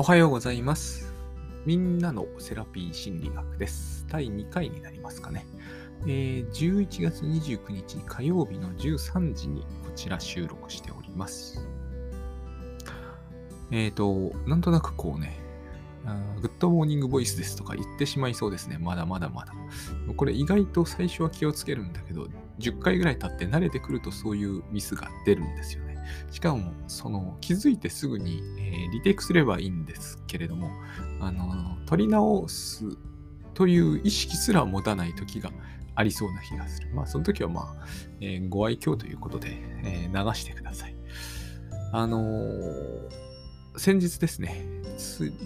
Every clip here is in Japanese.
おはようございます。みんなのセラピー心理学です。第2回になりますかね。えー11月29日火曜日の13時にこちら収録しております。えっ、と、なんとなくこうね、グッドモーニングボイスですとか言ってしまいそうですね。まだまだまだ。これ意外と最初は気をつけるんだけど、10回ぐらい経って慣れてくるとそういうミスが出るんですよね。しかも、その気づいてすぐに、えーリテイクすればいいんですけれども、あの、取り直すという意識すら持たない時がありそうな気がする。まあ、その時はまあ、えーご愛嬌ということで、えー流してください。あの先日ですね、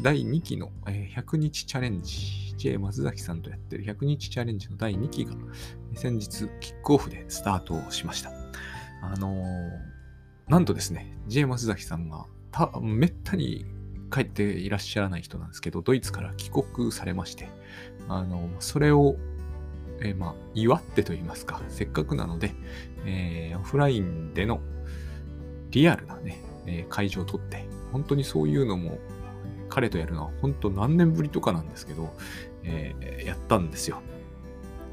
第2期の、100日チャレンジ、J 松崎さんとやってる100日チャレンジの第2期が、先日キックオフでスタートしました。あのーなんとですね、J 松崎さんがためったに帰っていらっしゃらない人なんですけど、ドイツから帰国されまして、あの、それを、えーまあ、祝ってと言いますか、せっかくなので、えーオフラインでのリアルなね、えー会場を取って、本当にそういうのも、彼とやるのは本当何年ぶりとかなんですけど、えーやったんですよ。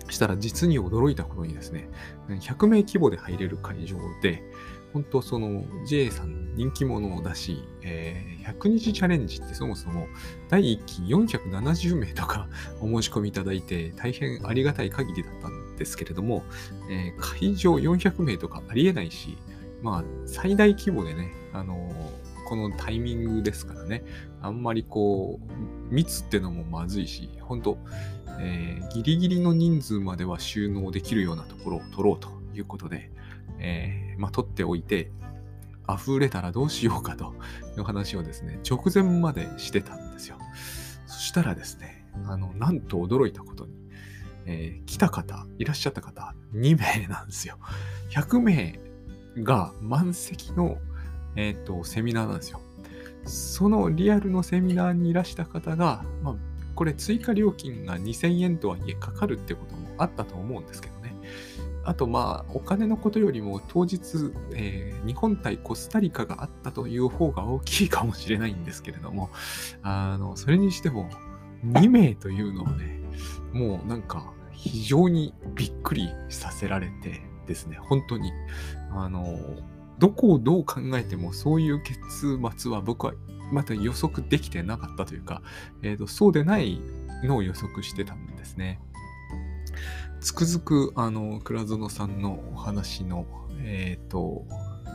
したら実に驚いたことにですね、100名規模で入れる会場で、本当その J さん人気者を出し、えー100日チャレンジってそもそも第1期470名とか お申し込みいただいて大変ありがたい限りだったんですけれども、えー会場400名とかありえないし、まあ最大規模でね、あのーこのタイミングですからね、あんまりこう密ってのもまずいし、本当えーギリギリの人数までは収納できるようなところを取ろうということで、えーまあ、取っておいて、溢れたらどうしようかという話をですね、直前までしてたんですよ。そしたらですね、あの、なんと驚いたことに、えー来た方、いらっしゃった方、2名なんですよ。100名が満席の、えーとセミナーなんですよ。そのリアルのセミナーにいらした方が、まあ、これ追加料金が2000円とはいえかかるってこともあったと思うんですけど。あとまあお金のことよりも当日、えー日本対コスタリカがあったという方が大きいかもしれないんですけれども、あの、それにしても2名というのはね、もうなんか非常にびっくりさせられてですね、本当に。あの、どこをどう考えてもそういう結末は僕はまだ予測できてなかったというか、えーとそうでないのを予測してたんですね。つくづく、あの、倉園さんのお話の、えっ、と、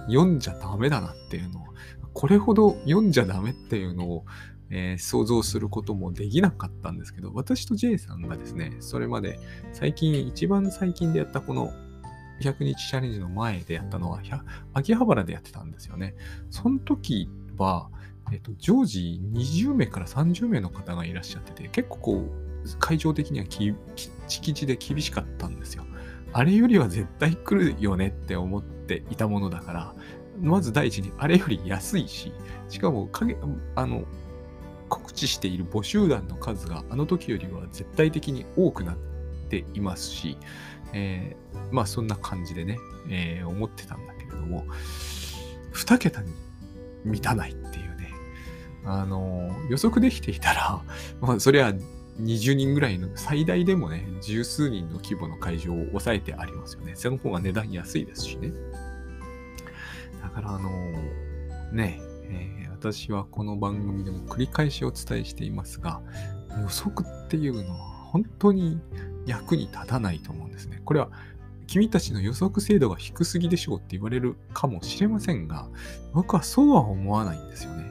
読んじゃダメだなっていうのを、これほど読んじゃダメっていうのを、えー想像することもできなかったんですけど、私と J さんがですね、それまで最近、一番最近でやったこの100日チャレンジの前でやったのは、秋葉原でやってたんですよね。その時は、えっと、常時20名から30名の方がいらっしゃってて、結構こう、会場的にはききちきちで厳しかったんですよ。あれよりは絶対来るよねって思っていたものだから、まず第一にあれより安いし、しかも影、あの、告知している募集団の数があの時よりは絶対的に多くなっていますし、えーまあそんな感じでね、えー思ってたんだけれども、2桁に満たないっていうね、あの予測できていたら、まあそれは20人ぐらいの最大でもね、十数人の規模の会場を抑えてありますよね。その方が値段安いですしね。だからあのーね、えー私はこの番組でも繰り返しお伝えしていますが、予測っていうのは本当に役に立たないと思うんですね。これは君たちの予測精度が低すぎでしょうって言われるかもしれませんが、僕はそうは思わないんですよね。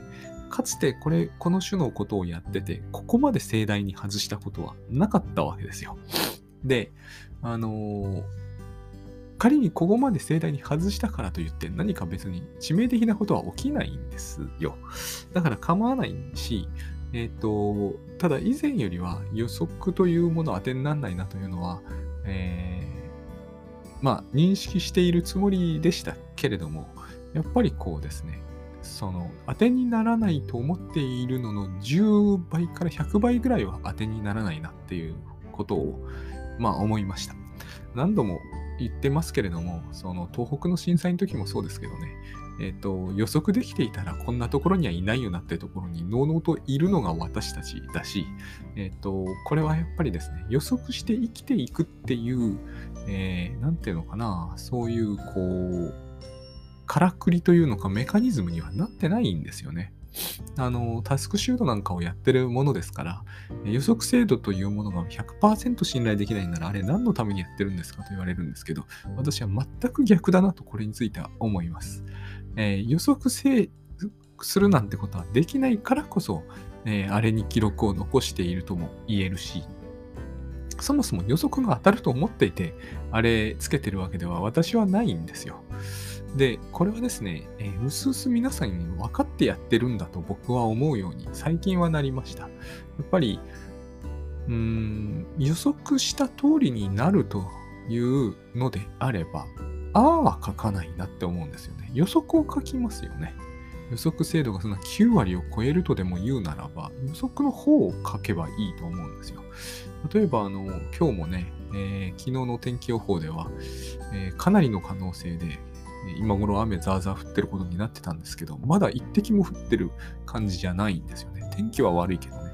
かつてこれ、この種のことをやってて、ここまで盛大に外したことはなかったわけですよ。で、あのー仮にここまで盛大に外したからといって何か別に致命的なことは起きないんですよ。だから構わないし、えっ、と、ただ以前よりは予測というものは当てにならないなというのは、えーまあ認識しているつもりでしたけれども、やっぱりこうですね、その当てにならないと思っているのの10倍から100倍ぐらいは当てにならないなっていうことを、まあ思いました。何度も言ってますけれども、その東北の震災の時もそうですけどね、えっ、と、予測できていたらこんなところにはいないよなってところに、のうのうといるのが私たちだし、えっ、と、これはやっぱりですね、予測して生きていくっていう、えー、ていうのかな、そういう、こう、からくりというのかメカニズムにはなってないんですよね。あの、タスクシュートなんかをやってるものですから、予測精度というものが100%信頼できないなら、あれ何のためにやってるんですかと言われるんですけど、私は全く逆だなとこれについては思います。えー、予測するなんてことはできないからこそ、えー、あれに記録を残しているとも言えるし、そもそも予測が当たると思っていて、あれつけてるわけでは私はないんですよ。で、これはですね、えー、うすうす皆さんに分かってやってるんだと僕は思うように最近はなりました。やっぱり、うーん、予測した通りになるというのであれば、ああは書かないなって思うんですよね。予測を書きますよね。予測精度がそんな9割を超えるとでも言うならば、予測の方を書けばいいと思うんですよ。例えば、あの、今日もね、えー、昨日の天気予報では、えー、かなりの可能性で、今頃雨ザーザー降ってることになってたんですけど、まだ一滴も降ってる感じじゃないんですよね。天気は悪いけどね。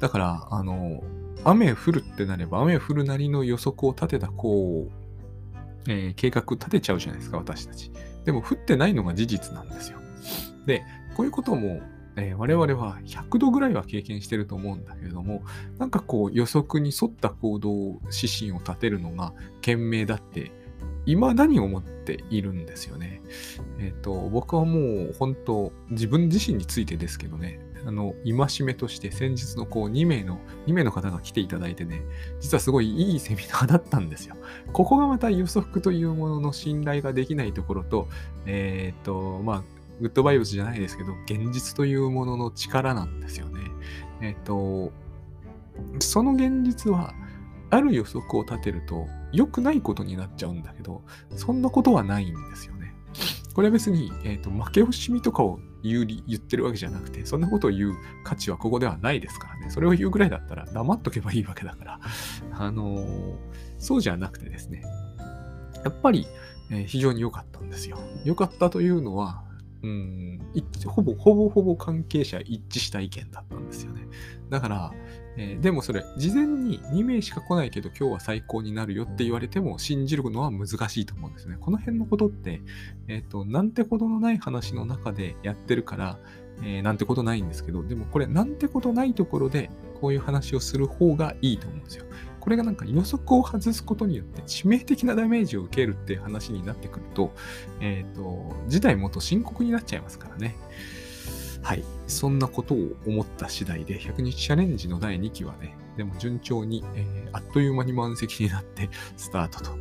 だから、あの、雨降るってなれば、雨降るなりの予測を立てた、こう、えー、計画立てちゃうじゃないですか、私たち。でも降ってないのが事実なんですよ。で、こういうことも、えー、我々は100度ぐらいは経験してると思うんだけれども、なんかこう予測に沿った行動指針を立てるのが賢明だって未だに思っているんですよね。えっ、ー、と、僕はもう本当、自分自身についてですけどね、あの、戒めとして先日のこう2名の、2名の方が来ていただいてね、実はすごいいいセミナーだったんですよ。ここがまた予測というものの信頼ができないところと、えっ、ー、と、まあ、グッドバイオスじゃないですけど、現実というものの力なんですよね。えっ、ー、と、その現実は、ある予測を立てると良くないことになっちゃうんだけど、そんなことはないんですよね。これは別に、えーと、負け惜しみとかを言う言ってるわけじゃなくて、そんなことを言う価値はここではないですからね。それを言うぐらいだったら黙っとけばいいわけだから、あのー、そうじゃなくてですね、やっぱり、えー、非常に良かったんですよ。良かったというのは、うん、ほぼほぼほぼ関係者一致した意見だったんですよね。だから、えー、でもそれ、事前に2名しか来ないけど今日は最高になるよって言われても信じるのは難しいと思うんですね。この辺のことって、えっ、ー、と、なんてことのない話の中でやってるから、えー、なんてことないんですけど、でもこれ、なんてことないところでこういう話をする方がいいと思うんですよ。これがなんか予測を外すことによって致命的なダメージを受けるっていう話になってくると、えっ、ー、と、事態もっと深刻になっちゃいますからね。はい。そんなことを思った次第で、100日チャレンジの第2期はね、でも順調に、えー、あっという間に満席になって スタートと。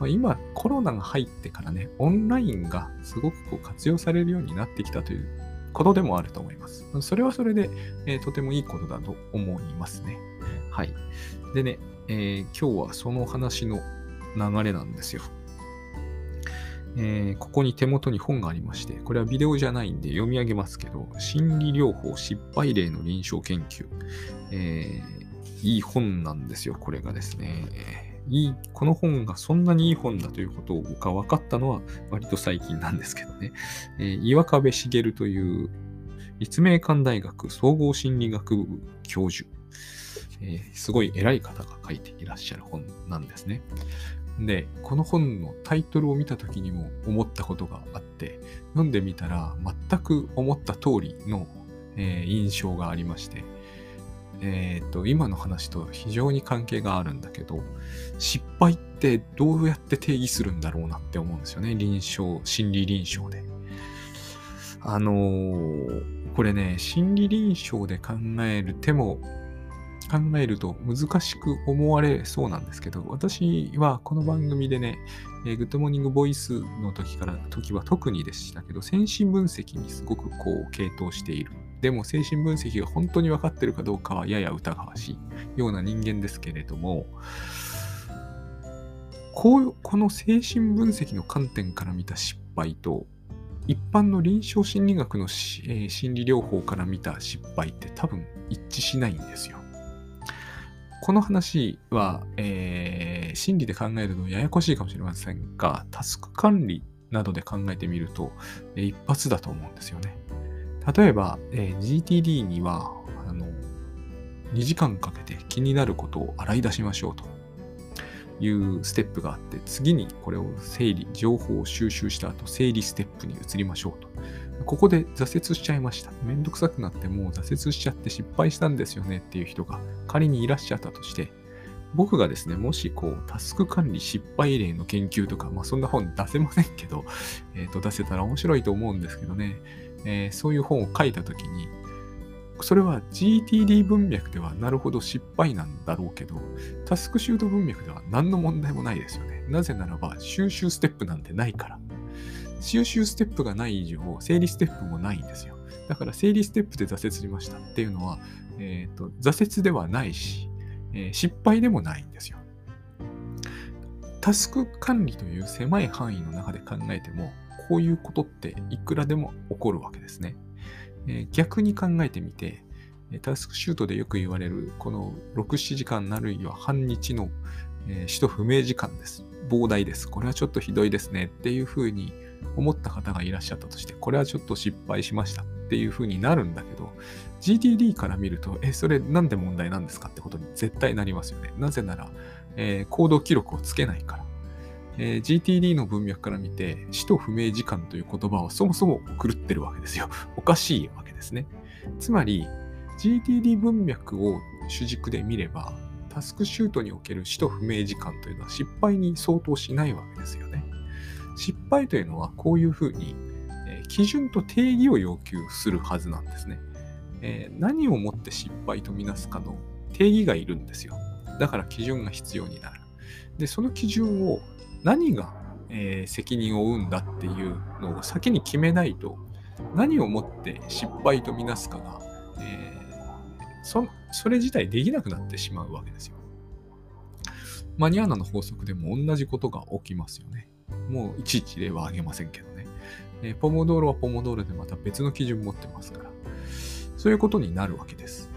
まあ、今、コロナが入ってからね、オンラインがすごくこう活用されるようになってきたということでもあると思います。それはそれで、えー、とてもいいことだと思いますね。はい。でね、えー、今日はその話の流れなんですよ。えー、ここに手元に本がありまして、これはビデオじゃないんで読み上げますけど、心理療法失敗例の臨床研究。えー、いい本なんですよ、これがですね。いい、この本がそんなにいい本だということが分かったのは割と最近なんですけどね。えー、岩壁茂という立命館大学総合心理学部教授。えー、すごい偉い方が書いていらっしゃる本なんですね。で、この本のタイトルを見た時にも思ったことがあって、読んでみたら全く思った通りの、えー、印象がありまして、えっ、と、今の話と非常に関係があるんだけど、失敗ってどうやって定義するんだろうなって思うんですよね。臨床、心理臨床で。あのー、これね、心理臨床で考える手も考えると難しく思われそうなんですけど、私はこの番組でね、えー、グッドモーニングボイスの時から、時は特にでしたけど、精神分析にすごくこう、傾倒している。でも精神分析が本当に分かってるかどうかはやや疑わしいような人間ですけれども、こうこの精神分析の観点から見た失敗と、一般の臨床心理学の、えー、心理療法から見た失敗って多分一致しないんですよ。この話は、えー、心理で考えるのややこしいかもしれませんが、タスク管理などで考えてみると、え一発だと思うんですよね。例えば、え GTD にはあの2時間かけて気になることを洗い出しましょうというステップがあって、次にこれを整理、情報を収集した後、整理ステップに移りましょうと。ここで挫折しちゃいました。めんどくさくなってもう挫折しちゃって失敗したんですよねっていう人が仮にいらっしゃったとして、僕がですね、もしこう、タスク管理失敗例の研究とか、まあそんな本出せませんけど、えっ、ー、と、出せたら面白いと思うんですけどね、えー、そういう本を書いたときに、それは GTD 文脈ではなるほど失敗なんだろうけど、タスクシュート文脈では何の問題もないですよね。なぜならば、収集ステップなんてないから。収集ステップがない以上、整理ステップもないんですよ。だから整理ステップで挫折しましたっていうのは、えっ、ー、と、挫折ではないし、えー、失敗でもないんですよ。タスク管理という狭い範囲の中で考えても、こういうことっていくらでも起こるわけですね。えー、逆に考えてみて、タスクシュートでよく言われる、この6、7時間あるいは半日の、えー、使途不明時間です。膨大です。これはちょっとひどいですねっていうふうに思った方がいらっしゃったとして、これはちょっと失敗しましたっていうふうになるんだけど、GTD から見ると、え、それなんで問題なんですかってことに絶対なりますよね。なぜなら、えー、行動記録をつけないから。えー、GTD の文脈から見て、使途不明時間という言葉はそもそも狂ってるわけですよ。おかしいわけですね。つまり、GTD 文脈を主軸で見れば、タスクシュートにおける使途不明時間というのは失敗に相当しないわけですよね。失敗というのはこういうふうに、え、基準と定義を要求するはずなんですね。え、何をもって失敗とみなすかの定義がいるんですよ。だから基準が必要になる。で、その基準を何が、え、責任を負うんだっていうのを先に決めないと、何をもって失敗とみなすかが、え、そそれ自体できなくなってしまうわけですよ。マニアーナの法則でも同じことが起きますよね。もういちいち例は挙げませんけどね。え、ポモドーロはポモドーロでまた別の基準持ってますから。そういうことになるわけです。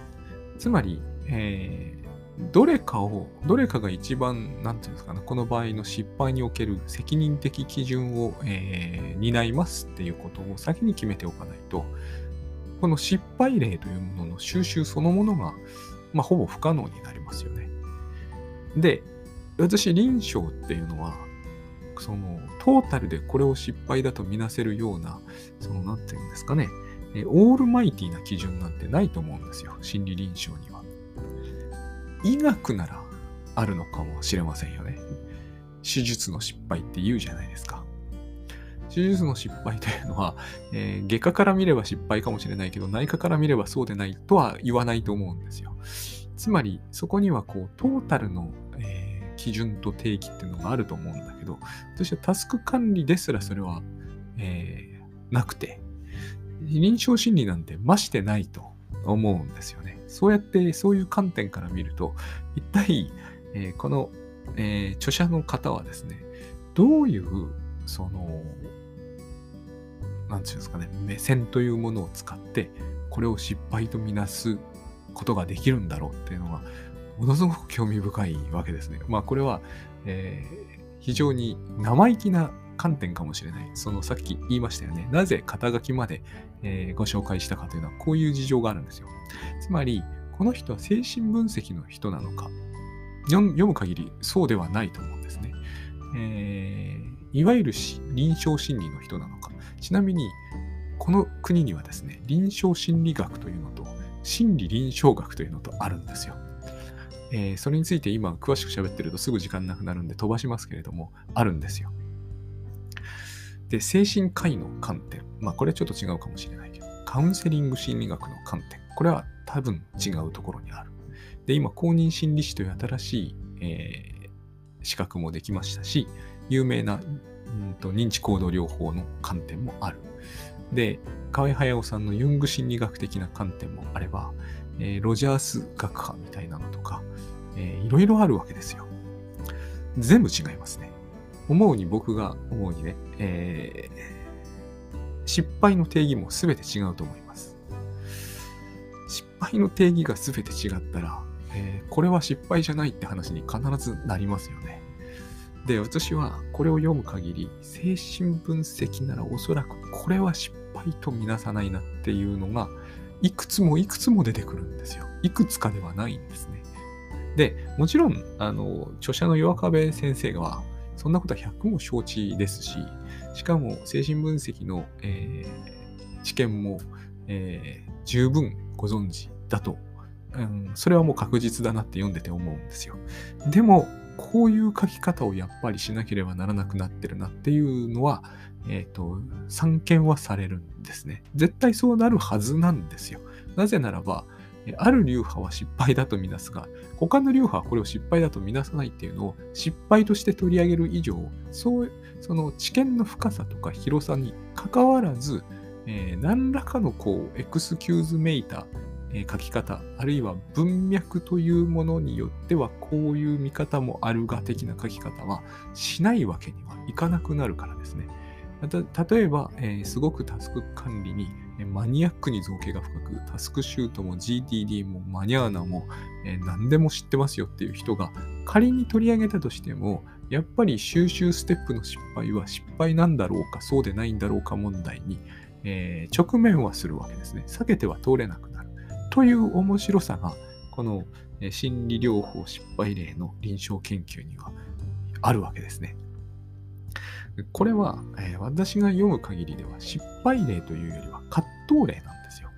つまり、えー、どれかを、どれかが一番、なんていうんですかね、この場合の失敗における責任的基準を、えー、担いますっていうことを先に決めておかないと、この失敗例というものの収集そのものが、まあ、ほぼ不可能になりますよね。で、私、臨床っていうのは、その、トータルでこれを失敗だとみなせるような、その、なんていうんですかね、えオールマイティな基準なんてないと思うんですよ。心理臨床には。医学ならあるのかもしれませんよね。手術の失敗って言うじゃないですか。手術の失敗というのは、えー、外科から見れば失敗かもしれないけど、内科から見ればそうでないとは言わないと思うんですよ。つまり、そこにはこう、トータルの、え、基準と定義っていうのがあると思うんだけど、私はタスク管理ですらそれは、えー、なくて、臨床心理なんてましてないと思うんですよね。そうやって、そういう観点から見ると、一体、えー、この、えー、著者の方はですね、どういう、その、なんていうんですかね、目線というものを使って、これを失敗とみなすことができるんだろうっていうのは、ものすごく興味深いわけですね。まあ、これは、えー、非常に生意気な観点かもしれない。そのさっき言いましたよね。なぜ肩書きまで、えー、ご紹介したかというのはこういう事情があるんですよ。つまり、この人は精神分析の人なのか、読む限りそうではないと思うんですね。えー、いわゆる臨床心理の人なのか。ちなみに、この国にはですね、臨床心理学というのと、心理臨床学というのとあるんですよ。えー、それについて今詳しく喋ってるとすぐ時間なくなるんで飛ばしますけれども、あるんですよ。で、精神科医の観点。まあ、これはちょっと違うかもしれないけど、カウンセリング心理学の観点。これは多分違うところにある。で、今、公認心理師という新しい、えー、資格もできましたし、有名なうんと認知行動療法の観点もある。で、河合隼さんのユング心理学的な観点もあれば、えー、ロジャース学派みたいなのとか、えー、いろいろあるわけですよ。全部違いますね。思うに僕が思うにね、えー、失敗の定義も全て違うと思います。失敗の定義が全て違ったら、えー、これは失敗じゃないって話に必ずなりますよね。で、私はこれを読む限り、精神分析ならおそらくこれは失敗とみなさないなっていうのが、いくつもいくつも出てくるんですよ。いくつかではないんですね。で、もちろん、あの、著者の岩壁先生は、そんなことは100も承知ですし、しかも精神分析の、えー、知見も、えー、十分ご存知だと、うん、それはもう確実だなって読んでて思うんですよ。でも、こういう書き方をやっぱりしなければならなくなってるなっていうのは、えっ、ー、と、散見はされるんですね。絶対そうなるはずなんですよ。なぜならば、ある流派は失敗だとみなすが、他の流派はこれを失敗だとみなさないっていうのを失敗として取り上げる以上、そう、その知見の深さとか広さに関わらず、えー、何らかのこう、エクスキューズメイター、え書き方、あるいは文脈というものによっては、こういう見方もあるが的な書き方はしないわけにはいかなくなるからですね。例えば、えー、すごくタスク管理にえマニアックに造形が深く、タスクシュートも GTD もマニャーナも、えー、何でも知ってますよっていう人が仮に取り上げたとしても、やっぱり収集ステップの失敗は失敗なんだろうか、そうでないんだろうか問題に、えー、直面はするわけですね。避けては通れなくなる。という面白さが、この心理療法失敗例の臨床研究にはあるわけですね。これは、えー、私が読む限りでは失敗例というよりは葛藤例なんですよ。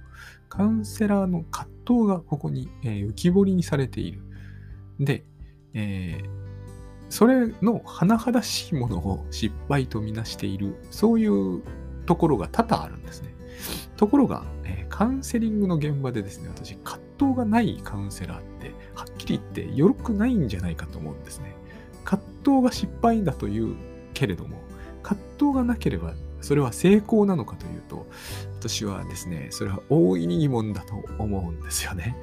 カウンセラーの葛藤がここに、えー、浮き彫りにされている。で、えー、それの甚だしいものを失敗とみなしている、そういうところが多々あるんですね。ところが、えー、カウンセリングの現場でですね、私、葛藤がないカウンセラーって、はっきり言ってよろくないんじゃないかと思うんですね。葛藤が失敗だというけれども、葛藤がなければそれは成功なのかというと、私はですね、それは大いに疑問だと思うんですよね。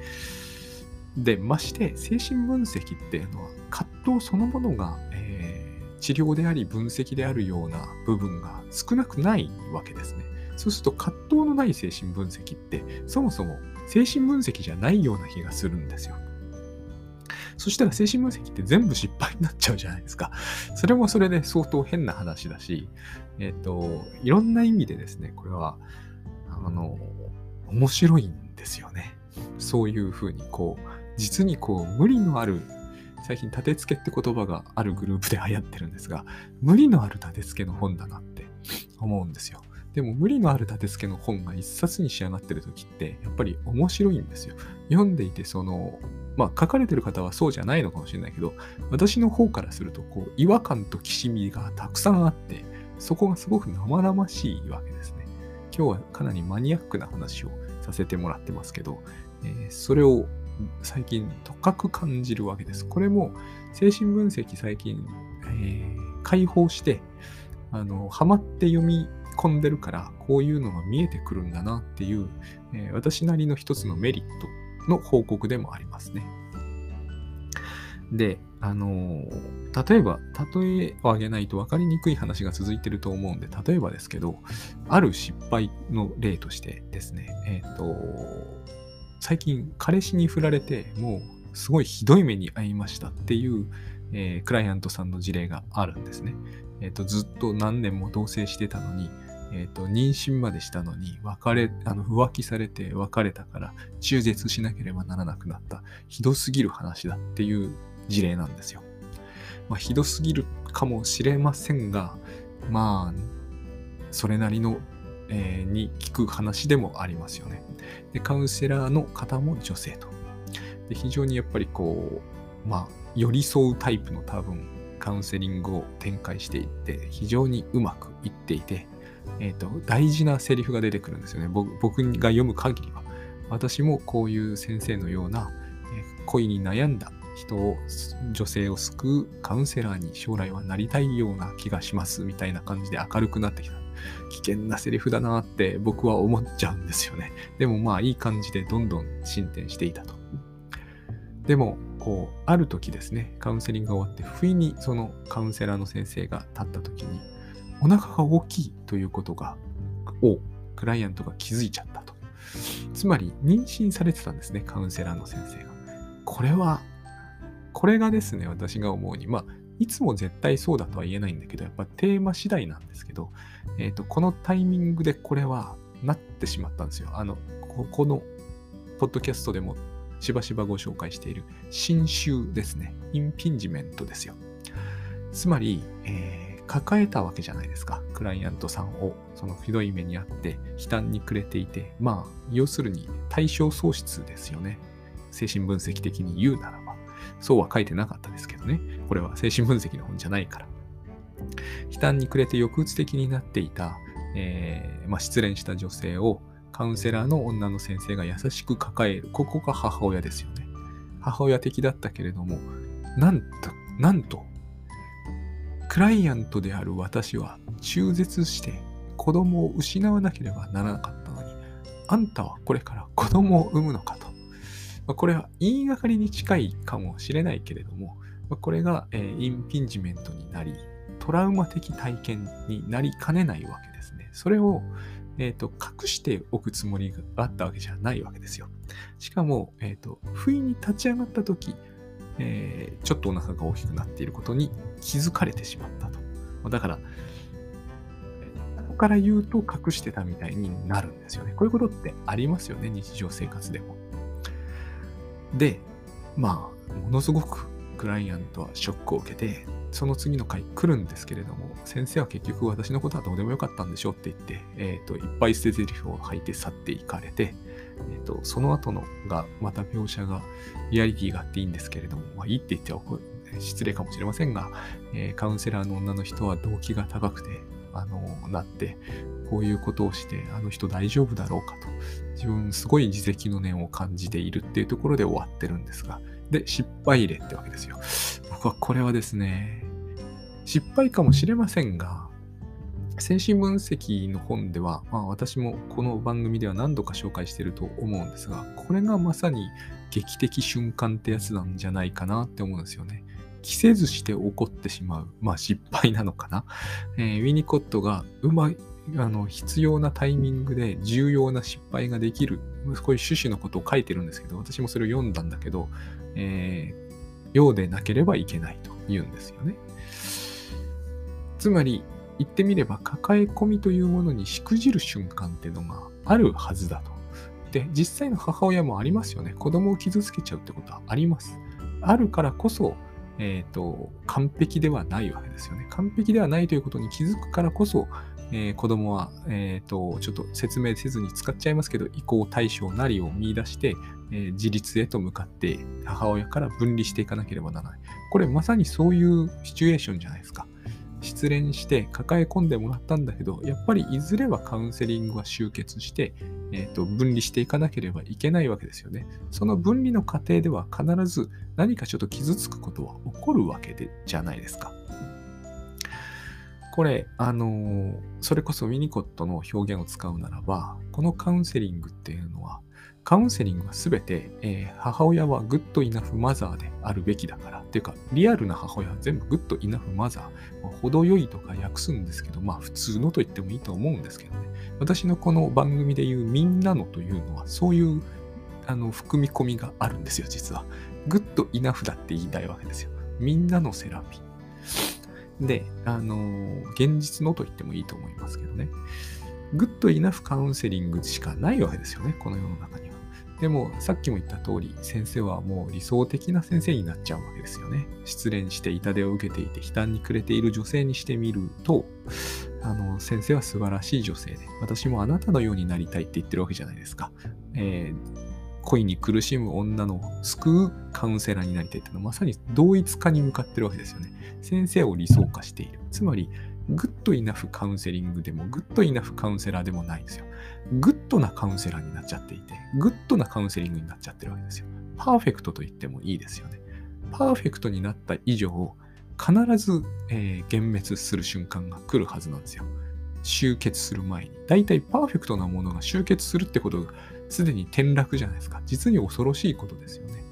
で、まして、精神分析っていうのは、葛藤そのものが、えー、治療であり分析であるような部分が少なくないわけですね。そうすると、葛藤のない精神分析って、そもそも精神分析じゃないような気がするんですよ。そしたら精神分析って全部失敗になっちゃうじゃないですか。それもそれで相当変な話だし、えっ、ー、と、いろんな意味でですね、これは、あの、面白いんですよね。そういうふうに、こう、実にこう、無理のある、最近、立て付けって言葉があるグループで流行ってるんですが、無理のある立て付けの本だなって思うんですよ。でも無理のある立て付けの本が一冊に仕上がってる時って、やっぱり面白いんですよ。読んでいて、その、まあ、書かれてる方はそうじゃないのかもしれないけど、私の方からすると、こう、違和感ときしみがたくさんあって、そこがすごく生々しいわけですね。今日はかなりマニアックな話をさせてもらってますけど、えー、それを最近とかく感じるわけです。これも精神分析最近、えー、解放して、あの、ハマって読み込んでるから、こういうのが見えてくるんだなっていう、えー、私なりの一つのメリットの報告でもありますね。で、あの、例えば、例えを挙げないと分かりにくい話が続いてると思うんで、例えばですけど、ある失敗の例としてですね、えっ、ー、と、最近彼氏に振られて、もうすごいひどい目に遭いましたっていう、えー、クライアントさんの事例があるんですね。えっ、と、ずっと何年も同棲してたのに、えっ、ー、と、妊娠までしたのに、別れ、あの、浮気されて別れたから、中絶しなければならなくなった、ひどすぎる話だっていう事例なんですよ。まあ、ひどすぎるかもしれませんが、まあ、それなりの、えー、に聞く話でもありますよね。で、カウンセラーの方も女性と。で、非常にやっぱりこう、まあ、寄り添うタイプの多分、カウンセリングを展開していって、非常にうまくいっていて、えっ、ー、と、大事なセリフが出てくるんですよね。僕が読む限りは。私もこういう先生のような、えー、恋に悩んだ人を、女性を救うカウンセラーに将来はなりたいような気がしますみたいな感じで明るくなってきた。危険なセリフだなって僕は思っちゃうんですよね。でもまあいい感じでどんどん進展していたと。でも、こう、ある時ですね、カウンセリングが終わって、不意にそのカウンセラーの先生が立った時に、お腹が大きいということが、をクライアントが気づいちゃったと。つまり、妊娠されてたんですね、カウンセラーの先生が。これは、これがですね、私が思うに、まあ、いつも絶対そうだとは言えないんだけど、やっぱテーマ次第なんですけど、えっ、と、このタイミングでこれはなってしまったんですよ。あの、ここのポッドキャストでもしばしばご紹介している新種ですね。インピンジメントですよ。つまり、えー、抱えたわけじゃないですか。クライアントさんを、そのひどい目にあって、悲嘆に暮れていて、まあ、要するに対象喪失ですよね。精神分析的に言うならば。そうは書いてなかったですけどね。これは精神分析の本じゃないから。悲嘆に暮れて抑うつ的になっていた、えー、まあ、失恋した女性をカウンセラーの女の先生が優しく抱える。ここが母親ですよね。母親的だったけれども、なんと、なんと、クライアントである私は中絶して子供を失わなければならなかったのに、あんたはこれから子供を産むのかと。ま、これは言いがかりに近いかもしれないけれども、ま、これが、え、インピンジメントになり、トラウマ的体験になりかねないわけですね。それを、え、ー、と、隠しておくつもりがあったわけじゃないわけですよ。しかも、えっ、ー、と、不意に立ち上がった時、えー、ちょっとお腹が大きくなっていることに気づかれてしまったと。だから、ここから言うと隠してたみたいになるんですよね。こういうことってありますよね、日常生活でも。で、まあ、ものすごくクライアントはショックを受けて、その次の回来るんですけれども、先生は結局私のことはどうでもよかったんでしょって言って、えっ、ー、と、いっぱい捨て台詞を吐いて去っていかれて、えっ、ー、と、その後のが、また描写がリアリティがあっていいんですけれども、まあいいって言っては失礼かもしれませんが、えー、カウンセラーの女の人は動機が高くて、あの、なって、こういうことをして、あの人大丈夫だろうかと、自分すごい自責の念を感じているっていうところで終わってるんですが、で、失敗例ってわけですよ。僕はこれはですね、失敗かもしれませんが、精神分析の本では、まあ、私もこの番組では何度か紹介してると思うんですが、これがまさに劇的瞬間ってやつなんじゃないかなって思うんですよね。着せずして起こってしまう、まあ失敗なのかな。えー、ウィニコットがうまい、あの、必要なタイミングで重要な失敗ができる、こういう趣旨のことを書いてるんですけど、私もそれを読んだんだけど、えー、ようでなければいけないと言うんですよね。つまり、言ってみれば抱え込みというものにしくじる瞬間っていうのがあるはずだと。で、実際の母親もありますよね。子供を傷つけちゃうってことはあります。あるからこそ、えっ、ー、と、完璧ではないわけですよね。完璧ではないということに気づくからこそ、えー、子供は、え、ー、と、ちょっと説明せずに使っちゃいますけど、移行対象なりを見出して、えー、自立へと向かって母親から分離していかなければならない。これまさにそういうシチュエーションじゃないですか。失恋して抱え込んでもらったんだけど、やっぱりいずれはカウンセリングは終結して、えーと、分離していかなければいけないわけですよね。その分離の過程では必ず何かちょっと傷つくことは起こるわけでじゃないですか。これ、あのー、それこそウィニコットの表現を使うならば、このカウンセリングっていうのは、カウンセリングはすべて、えー、母親はグッドイナフマザーであるべきだから。っていうか、リアルな母親は全部グッドイナフマザー。まあ、程よいとか訳すんですけど、まあ普通のと言ってもいいと思うんですけどね。私のこの番組で言うみんなのというのは、そういうあの含み込みがあるんですよ、実は。グッドイナフだって言いたいわけですよ。みんなのセラピー。で、あのー、現実のと言ってもいいと思いますけどね。グッドイナフカウンセリングしかないわけですよね、この世の中には。でも、さっきも言った通り、先生はもう理想的な先生になっちゃうわけですよね。失恋して痛手を受けていて、悲嘆に暮れている女性にしてみると、あの、先生は素晴らしい女性で、私もあなたのようになりたいって言ってるわけじゃないですか。えー、恋に苦しむ女の救うカウンセラーになりたいっていうのはまさに同一化に向かってるわけですよね。先生を理想化している。つまり、 good enough counseling でも、 good enough counselor でもないんですよ。グッドなカウンセラーになっちゃっていて、グッドなカウンセリングになっちゃってるわけですよ。パーフェクトと言ってもいいですよね。パーフェクトになった以上、必ず、えー、幻滅する瞬間が来るはずなんですよ。集結する前に。だいたいパーフェクトなものが集結するってことがすでに転落じゃないですか。実に恐ろしいことですよね。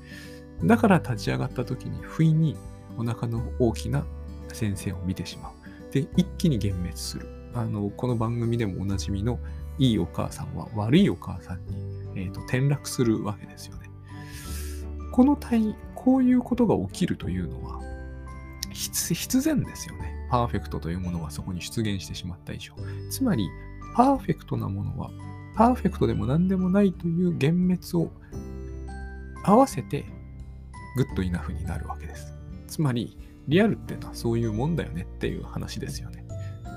だから立ち上がった時に不意にお腹の大きな先生を見てしまう。で、一気に幻滅する。あの、この番組でもおなじみのいいお母さんは悪いお母さんに、えーと、転落するわけですよね。この体、こういうことが起きるというのは、必然ですよね。パーフェクトというものがそこに出現してしまった以上。つまり、パーフェクトなものは、パーフェクトでも何でもないという幻滅を合わせて、グッドイナフになるわけです。つまり、リアルっていうのはそういうもんだよねっていう話ですよね。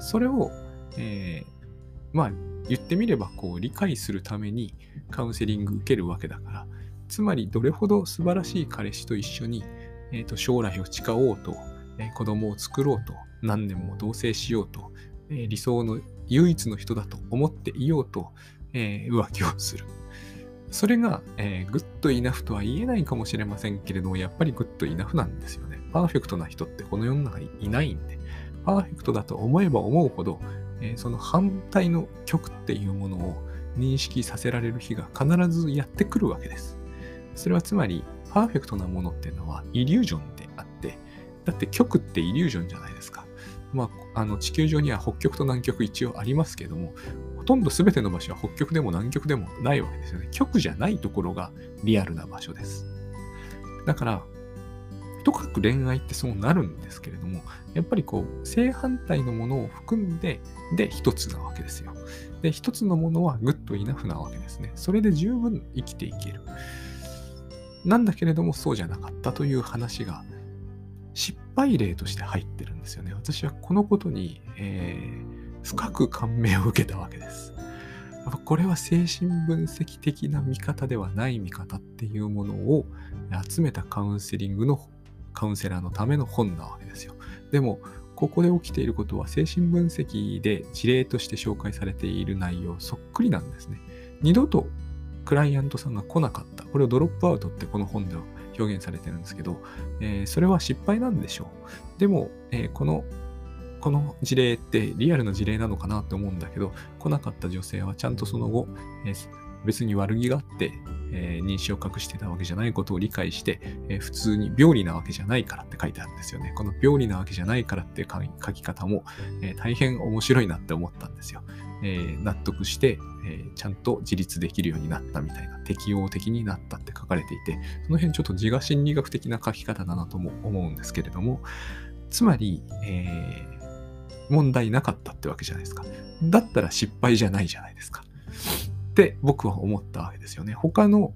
それを、えー、まあ、言ってみれば、こう、理解するためにカウンセリング受けるわけだから、つまり、どれほど素晴らしい彼氏と一緒に、えーと、将来を誓おうと、えー、子供を作ろうと、何年も同棲しようと、えー、理想の唯一の人だと思っていようと、えー、浮気をする。それが、えー、グッドイナフとは言えないかもしれませんけれども、やっぱりグッドイナフなんですよね。パーフェクトな人ってこの世の中にいないんで、パーフェクトだと思えば思うほど、えー、その反対の極っていうものを認識させられる日が必ずやってくるわけです。それはつまり、パーフェクトなものっていうのはイリュージョンであって、だって極ってイリュージョンじゃないですか。まあ、あの地球上には北極と南極一応ありますけども、とんど全ての場所は北極でも南極でもないわけですよね。極じゃないところがリアルな場所です。だから、とかく恋愛ってそうなるんですけれども、やっぱりこう、正反対のものを含んで、で、一つなわけですよ。で、一つのものはグッドイナフなわけですね。それで十分生きていける。なんだけれどもそうじゃなかったという話が失敗例として入ってるんですよね。私はこのことに、えー、深く感銘を受けたわけです。やっぱこれは精神分析的な見方ではない見方っていうものを集めたカウンセリングのカウンセラーのための本なわけですよ。でも、ここで起きていることは精神分析で事例として紹介されている内容そっくりなんですね。二度とクライアントさんが来なかった。これをドロップアウトってこの本では表現されてるんですけど、えー、それは失敗なんでしょう。でも、えー、この、この事例ってリアルな事例なのかなって思うんだけど、来なかった女性はちゃんとその後、え、別に悪気があって、えー、認識を隠してたわけじゃないことを理解して、え、普通に病理なわけじゃないからって書いてあるんですよね。この病理なわけじゃないからっていう書き方も、え、大変面白いなって思ったんですよ。え納得して、えちゃんと自立できるようになったみたいな、適応的になったって書かれていて、その辺ちょっと自我心理学的な書き方だなとも思うんですけれども、つまり、え問題なかったってわけじゃないですか。だったら失敗じゃないじゃないですか。って僕は思ったわけですよね。他の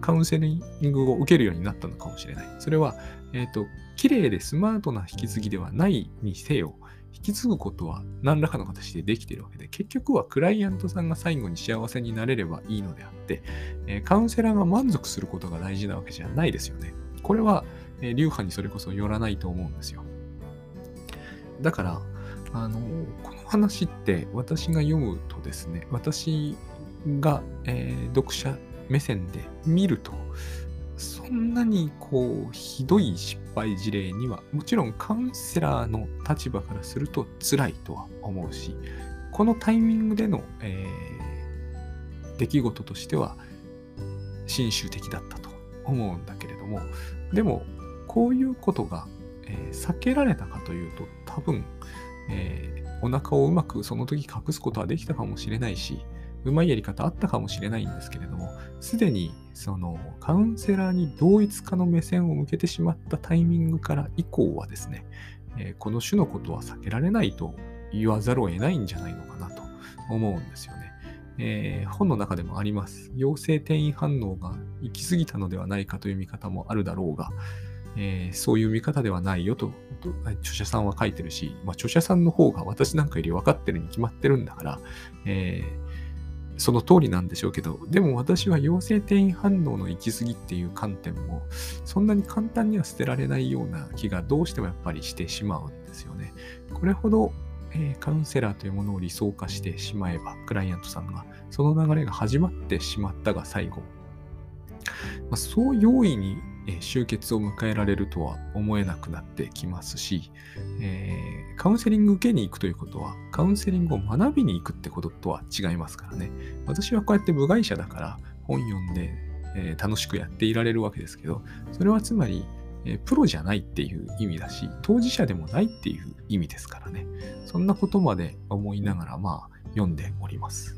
カウンセリングを受けるようになったのかもしれない。それは、えっ、ー、と、綺麗でスマートな引き継ぎではないにせよ、引き継ぐことは何らかの形でできているわけで、結局はクライアントさんが最後に幸せになれればいいのであって、え、カウンセラーが満足することが大事なわけじゃないですよね。これは、え、流派にそれこそ寄らないと思うんですよ。だから、あの、この話って私が読むとですね、私が、えー、読者目線で見ると、そんなにこう、ひどい失敗事例には、もちろんカウンセラーの立場からすると辛いとは思うし、このタイミングでの、えー、出来事としては、真宗的だったと思うんだけれども、でも、こういうことが、えー、避けられたかというと、多分、えー、お腹をうまくその時隠すことはできたかもしれないし、うまいやり方あったかもしれないんですけれども、すでにそのカウンセラーに同一化の目線を向けてしまったタイミングから以降はですね、えー、この種のことは避けられないと言わざるを得ないんじゃないのかなと思うんですよね。えー、本の中でもあります。陽性転移反応が行き過ぎたのではないかという見方もあるだろうが、えー、そういう見方ではないよと著者さんは書いてるし、まあ、著者さんの方が私なんかより分かってるに決まってるんだから、えー、その通りなんでしょうけど、でも私は陽性転移反応の行き過ぎっていう観点も、そんなに簡単には捨てられないような気がどうしてもやっぱりしてしまうんですよね。これほど、え、カウンセラーというものを理想化してしまえば、クライアントさんが、その流れが始まってしまったが最後、まあ、そう容易にえ終結を迎えられるとは思えなくなってきますし、えー、カウンセリング受けに行くということは、カウンセリングを学びに行くってこととは違いますからね。私はこうやって部外者だから本読んで、えー、楽しくやっていられるわけですけど、それはつまり、えー、プロじゃないっていう意味だし、当事者でもないっていう意味ですからね。そんなことまで思いながら、まあ、読んでおります。